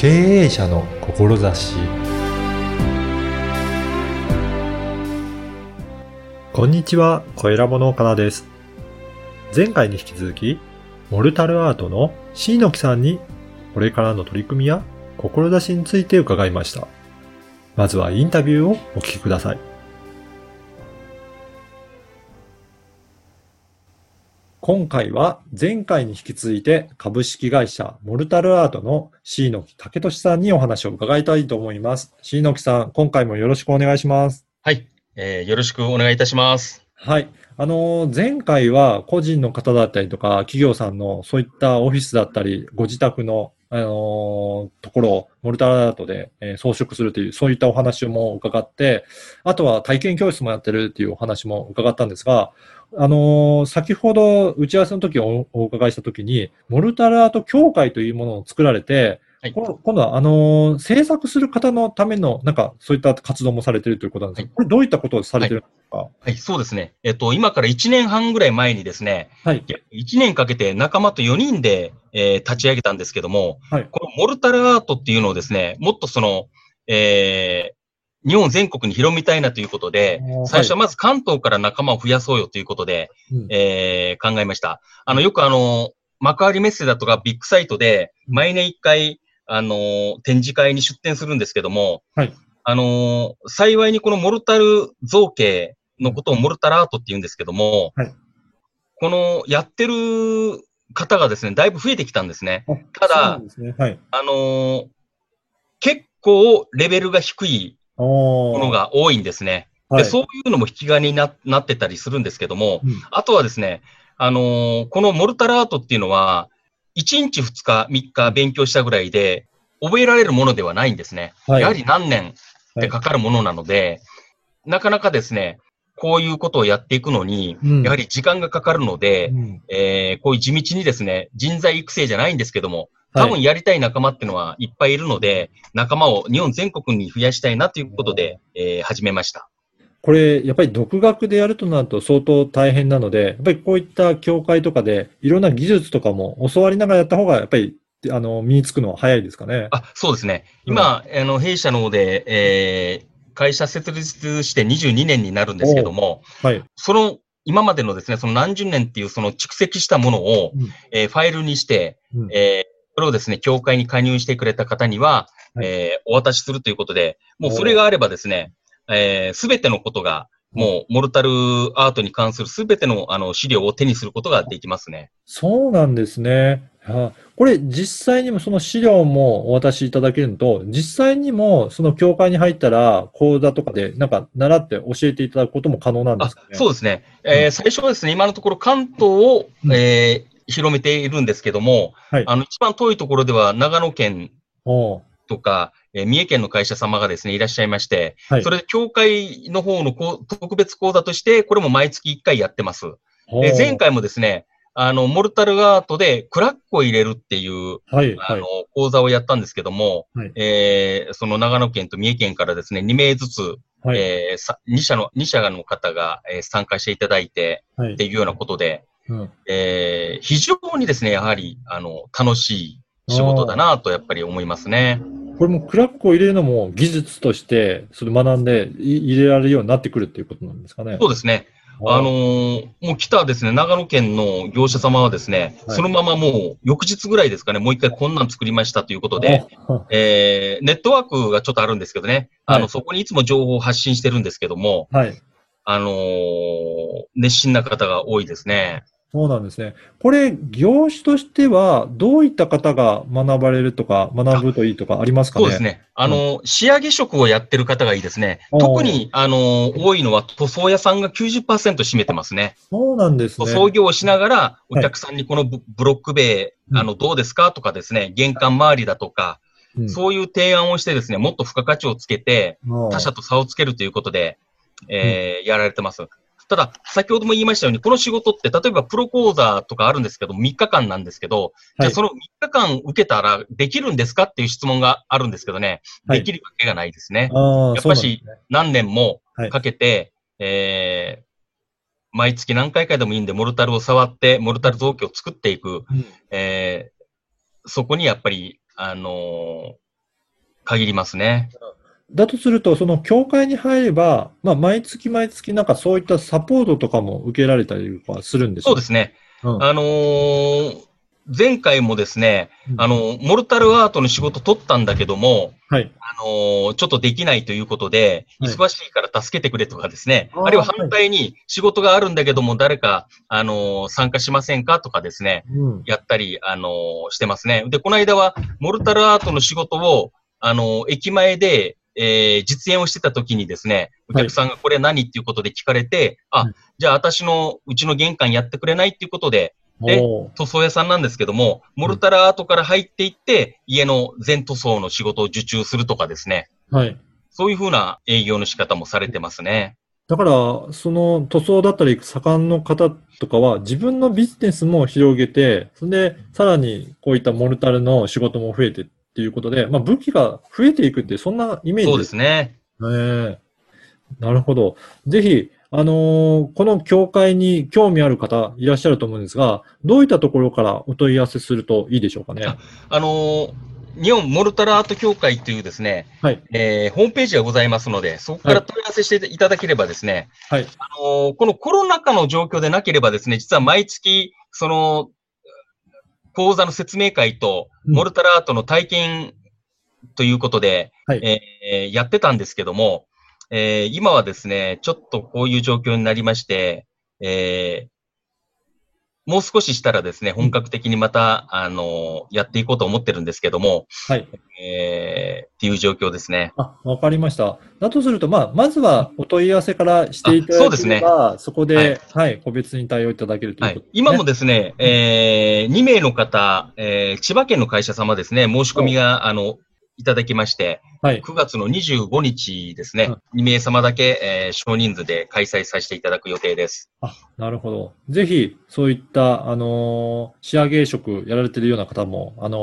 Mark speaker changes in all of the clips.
Speaker 1: 経営者の志こんにちは、小ラボの岡田です。前回に引き続き、モルタルアートの椎野木さんに、これからの取り組みや志について伺いました。まずはインタビューをお聞きください。今回は前回に引き続いて株式会社モルタルアートの椎野木武俊さんにお話を伺いたいと思います。椎野木さん、今回もよろしくお願いします。
Speaker 2: はい、えーよろしくお願いいたします。
Speaker 1: はい。あのー、前回は個人の方だったりとか、企業さんのそういったオフィスだったり、ご自宅の、あのところをモルタルアートで、えー装飾するという、そういったお話も伺って、あとは体験教室もやってるっていうお話も伺ったんですが、あの先ほど打ち合わせの時おお伺いした時に、モルタルアート協会というものを作られて、
Speaker 2: はい。
Speaker 1: こ今度は、あのー制作する方のための、なんか、そういった活動もされてるということなんですが、
Speaker 2: はい。
Speaker 1: これどういったことをされてるんですか？
Speaker 2: はい、そうですね。えっと、今から1年半ぐらい前にですね、
Speaker 1: はい。
Speaker 2: 1年かけて仲間と4人で、えー立ち上げたんですけども、
Speaker 1: はい。
Speaker 2: このモルタルアートっていうのをですね、もっとその、えー日本全国に広めたいなということで最初はまず関東から仲間を増やそうよということで、
Speaker 1: うん。
Speaker 2: えー考えました。あの、よくあの、幕張メッセだとかビッグサイトで、
Speaker 1: うん。
Speaker 2: 毎年1回、あの、展示会に出展するんですけども、
Speaker 1: はい
Speaker 2: あの、幸いにこのモルタル造形のことをモルタルアートって言うんですけども、
Speaker 1: はい
Speaker 2: このやってる方がですね、だいぶ増えてきたんですね。
Speaker 1: あ
Speaker 2: ただ
Speaker 1: ね。はい。
Speaker 2: あのー結構レベルが低い
Speaker 1: も
Speaker 2: もの、が多いんですね。
Speaker 1: はい、
Speaker 2: で、そういうのも引き金にななってたりするんですけども、
Speaker 1: うん
Speaker 2: あとはですね、あのーこのモルタルアートっていうのは、1日2日3日勉強したぐらいで、覚えられるものではないんですね。
Speaker 1: はい。
Speaker 2: やはり何年ってかかるものなので、なかなかですね、こういうことをやっていくのに、
Speaker 1: うん。
Speaker 2: やはり時間がかかるので、
Speaker 1: うん。
Speaker 2: えーこういう地道にですね、人材育成じゃないんですけども、多
Speaker 1: はい。
Speaker 2: 分やりたい仲間っていうのはいっぱいいるので、仲間を日本全国に増やしたいなということで、えー始めました。
Speaker 1: これ、やっぱり独学でやるとなると相当大変なので、やっぱりこういった協会とかで、いろんな技術とかも教わりながらやった方が、やっぱり、あの、身につくのは早いですかね。
Speaker 2: あ、そうですね。今、あの、弊社の方で、えー会社設立して22年になるんですけども、
Speaker 1: はい。
Speaker 2: その、今までのですね、その何十年っていうその蓄積したものを、
Speaker 1: うん
Speaker 2: えーファイルにして、
Speaker 1: うん
Speaker 2: えーそれをですね、協会に加入してくれた方には、
Speaker 1: はい
Speaker 2: えーお渡しするということで、もうそれがあればですね、すべてのことが、もう、モルタルアートに関するすべての、あの、資料を手にすることができますね。
Speaker 1: そうなんですね。あこれ、実際にもその資料もお渡しいただけるのと、実際にもその協会に入ったら、講座とかで、なんか、習って教えていただくことも可能なんで
Speaker 2: あ
Speaker 1: すかね？
Speaker 2: そうですね。えー
Speaker 1: うん
Speaker 2: 最初はですね、今のところ関東を、
Speaker 1: うん
Speaker 2: えー広めているんですけども、
Speaker 1: はい
Speaker 2: あの、一番遠いところでは長野県とか、えー三重県の会社様がですね、いらっしゃいまして、
Speaker 1: はい。
Speaker 2: それで協会の方のこう特別講座として、これも毎月1回やってます。で前回もですね、あの、モルタルアートでクラックを入れるっていう、
Speaker 1: はい、はい
Speaker 2: あの。、講座をやったんですけども、
Speaker 1: はい
Speaker 2: えーその長野県と三重県からですね、2名ずつ、
Speaker 1: はい。
Speaker 2: えーさ2社の、2社の方が、えー参加していただいて、
Speaker 1: はい
Speaker 2: っていうようなことで、
Speaker 1: うん
Speaker 2: えー非常にですね、やはり、あの、楽しい仕事だなと、やっぱり思いますね。
Speaker 1: これもクラックを入れるのも技術として、それ学んでい入れられるようになってくるっていうことなんですかね。
Speaker 2: そうですね。あのーもう来たですね、長野県の業者様はですね、
Speaker 1: はい
Speaker 2: そのままもう翌日ぐらいですかね、もう一回こんなん作りましたということで、
Speaker 1: あ、
Speaker 2: えーネットワークがちょっとあるんですけどね、あの、
Speaker 1: はい
Speaker 2: そこにいつも情報を発信してるんですけども、
Speaker 1: はい。
Speaker 2: あのー熱心な方が多いですね。
Speaker 1: そうなんですね。これ、業種としては、どういった方が学ばれるとか、学ぶといいとかありますかね？
Speaker 2: そうですね。あの、仕上げ職をやってる方がいいですね。特に、あの、多いのは塗装屋さんが90%占めてますね。
Speaker 1: そうなんですね。
Speaker 2: 塗装業をしながら、お客さんにこのブブロック塀、
Speaker 1: うん
Speaker 2: あの、どうですかとかですね、玄関周りだとか、
Speaker 1: うん
Speaker 2: そういう提案をしてですね、もっと付加価値をつけて、他社と差をつけるということで、えーやられてます。ただ、先ほども言いましたように、この仕事って、例えばプロ講座とかあるんですけど、3日間なんですけど、じゃ
Speaker 1: はい。
Speaker 2: あその3日間受けたらできるんですかっていう質問があるんですけどね、
Speaker 1: はい。
Speaker 2: できるわけがないですね。やっぱし何年も
Speaker 1: はい。
Speaker 2: かけて、えー毎月何回かでもいいんで、モルタルを触って、モルタル造形を作っていく、
Speaker 1: うん。
Speaker 2: えーそこにやっぱり、あのー限りますね。
Speaker 1: だとすると、その協会に入れば、まあ、毎月毎月なんかそういったサポートとかも受けられたりとかするんです
Speaker 2: そうですね。
Speaker 1: うん
Speaker 2: あのー前回もですね、
Speaker 1: うん
Speaker 2: あの、モルタルアートの仕事取ったんだけども、
Speaker 1: はい。
Speaker 2: あのーちょっとできないということで、
Speaker 1: はい
Speaker 2: 忙しいから助けてくれとかですね、
Speaker 1: あー
Speaker 2: あるいは反対に仕事があるんだけども、誰か、あのー参加しませんかとかですね、
Speaker 1: うん。
Speaker 2: やったり、あのーしてますね。で、この間は、モルタルアートの仕事を、あのー駅前で、えー実演をしてた時にですね、お客さんがこれ何っていうことで聞かれて、あ
Speaker 1: うん、
Speaker 2: じゃあ私のうちの玄関やってくれないっていうことで、で塗装屋さんなんですけども、モルタルアートから入っていって、家の全塗装の仕事を受注するとかですね、
Speaker 1: はい。
Speaker 2: そういうふうな営業の仕方もされてますね。
Speaker 1: だから、その塗装だったり、盛んの方とかは、自分のビジネスも広げて、それで、さらにこういったモルタルの仕事も増えてっていうことで、まあ、武器が増えていくって、そんなイメージ
Speaker 2: そうですね。
Speaker 1: ね。なるほど。ぜひ、あのーこの協会に興味ある方いらっしゃると思うんですが、どういったところからお問い合わせするといいでしょうかね。
Speaker 2: ああのー日本モルタルアート協会というですね、
Speaker 1: はい。
Speaker 2: えーホームページがございますので、そこから問い合わせしていただければですね、
Speaker 1: はい。
Speaker 2: あのーこのコロナ禍の状況でなければですね、実は毎月、その、講座の説明会と、
Speaker 1: うん。
Speaker 2: モルタルアートの体験ということで、
Speaker 1: はい。
Speaker 2: えーやってたんですけども、えー今はですね、ちょっとこういう状況になりまして、えーもう少ししたらですね、本格的にまた、あのやっていこうと思ってるんですけども、
Speaker 1: はい。
Speaker 2: えーっていう状況ですね。
Speaker 1: あ、わかりました。だとすると、まあ、まずはお問い合わせからしていただければ、そこで、はい、個別に対応いただけると
Speaker 2: はい
Speaker 1: いうこと。ですね。
Speaker 2: 今もですね、えー、2名の方、えー、千葉県の会社様ですね、申し込みが、あの、いただきまして、
Speaker 1: はい。
Speaker 2: 9月の25日ですね、2名様だけ、えー少人数で開催させていただく予定です。
Speaker 1: あ、なるほど。ぜひ、そういった、あのー仕上げ職やられてるような方も、あのー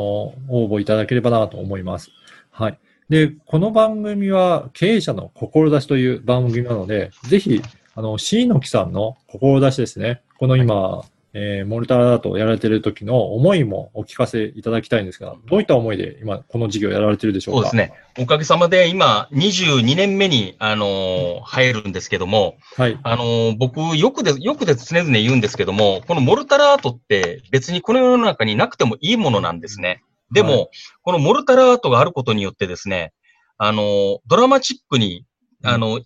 Speaker 1: 応募いただければなと思います。はい。で、この番組は経営者の志という番組なので、ぜひ、あの、椎野木さんの志ですね。この今、えーモルタルアートをやられてる時の思いもお聞かせいただきたいんですが、どういった思いで今、この事業をやられてるでしょうか？
Speaker 2: そうですね。おかげさまで今、22年目に、あのー入るんですけども、
Speaker 1: はい。
Speaker 2: あのー僕、よくで、よくで常々言うんですけども、このモルタルアートって別にこの世の中になくてもいいものなんですね。でも、
Speaker 1: は
Speaker 2: このモルタルアートがあることによってですね、あのードラマチックに、あの、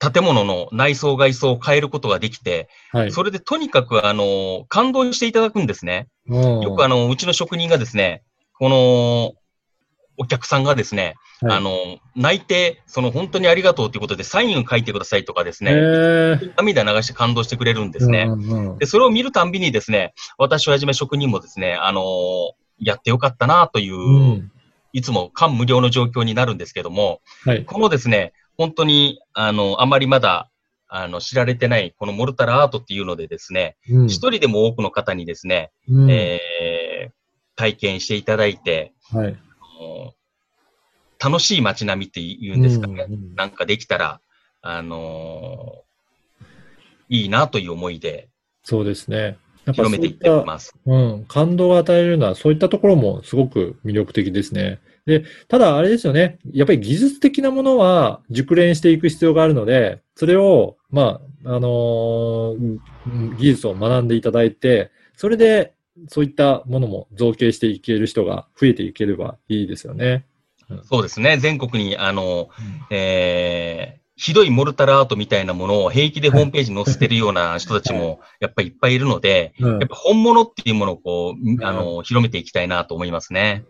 Speaker 2: 建物の内装外装を変えることができて、
Speaker 1: はい。
Speaker 2: それでとにかく、あのー感動していただくんですね。
Speaker 1: うん
Speaker 2: よくあの、うちの職人がですね、この、お客さんがですね、
Speaker 1: はい
Speaker 2: あの、泣いて、その本当にありがとうということでサインを書いてくださいとかですね、涙流して感動してくれるんですね。
Speaker 1: うんうんうん
Speaker 2: で、それを見るたんびにですね、私をはじめ職人もですね、あのやってよかったなという、
Speaker 1: うん
Speaker 2: いつも感無量の状況になるんですけども、
Speaker 1: はい。
Speaker 2: このですね、本当に、あの、あまりまだ、あの、知られてない、このモルタルアートっていうのでですね、
Speaker 1: うん
Speaker 2: 一人でも多くの方にですね、
Speaker 1: うん
Speaker 2: えー体験していただいて、
Speaker 1: はい。
Speaker 2: 楽しい街並みっていうんですかね、
Speaker 1: うんうん
Speaker 2: なんかできたら、あのーいいなという思いで
Speaker 1: そうですね。なんか
Speaker 2: 広めていってます。
Speaker 1: うん、感動を与えるのは、そういったところもすごく魅力的ですね。で、ただあれですよね。やっぱり技術的なものは熟練していく必要があるので、それを、まあ、あのーうん技術を学んでいただいて、それで、そういったものも造形していける人が増えていければいいですよね。
Speaker 2: そうですね。全国に、あの、えーひどいモルタルアートみたいなものを平気でホームページに載せてるような人たちもやっぱりいっぱいいるので、
Speaker 1: うん
Speaker 2: やっぱ本物っていうものをこう、あの、広めていきたいなと思いますね。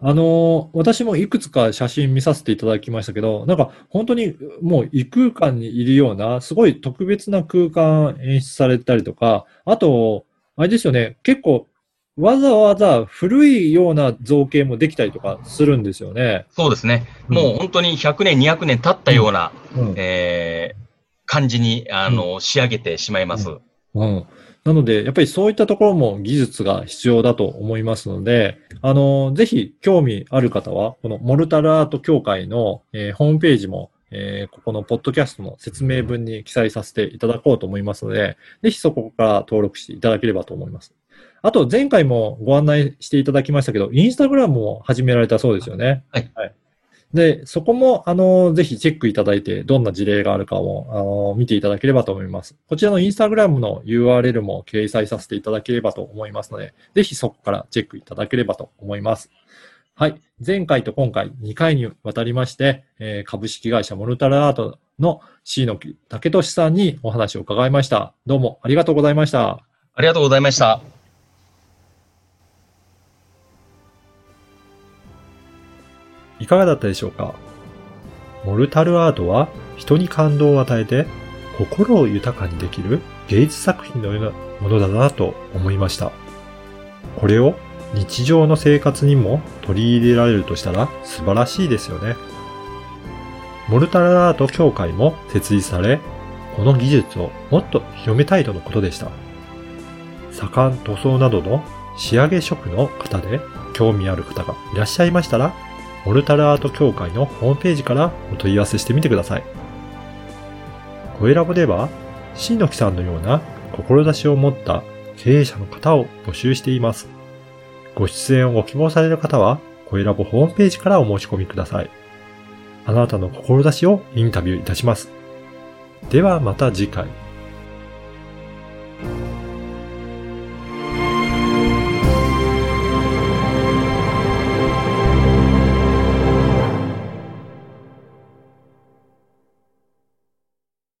Speaker 1: あのー私もいくつか写真見させていただきましたけど、なんか本当にもう異空間にいるような、すごい特別な空間演出されたりとか、あと、あれですよね、結構わざわざ古いような造形もできたりとかするんですよね。
Speaker 2: そうですね。
Speaker 1: うん
Speaker 2: もう本当に100年、200年経ったような、
Speaker 1: うん。
Speaker 2: えー感じに、あの、仕上げてしまいます。
Speaker 1: うん。なので、やっぱりそういったところも技術が必要だと思いますので、あの、ぜひ興味ある方は、このモルタルアート協会の、えーホームページも、えーここのポッドキャストの説明文に記載させていただこうと思いますので、ぜひそこから登録していただければと思います。あと、前回もご案内していただきましたけど、インスタグラムも始められたそうですよね。
Speaker 2: はい。
Speaker 1: で、そこも、あの、ぜひチェックいただいて、どんな事例があるかを、あの、見ていただければと思います。こちらのインスタグラムの URL も掲載させていただければと思いますので、ぜひそこからチェックいただければと思います。はい。前回と今回2回にわたりまして、えー、株式会社モルタルアートの C の竹俊さんにお話を伺いました。どうもありがとうございました。
Speaker 2: ありがとうございました。
Speaker 1: いかがだったでしょうか？モルタルアートは人に感動を与えて心を豊かにできる芸術作品のようなものだなと思いました。これを日常の生活にも取り入れられるとしたら素晴らしいですよね。モルタルアート協会も設立され、この技術をもっと広めたいとのことでした。左官塗装などの仕上げ職の方で興味ある方がいらっしゃいましたら、モルタルアート協会のホームページからお問い合わせしてみてください。コエラボでは、新の木さんのような志を持った経営者の方を募集しています。ご出演をご希望される方は、コエラボホームページからお申し込みください。あなたの志をインタビューいたします。ではまた次回。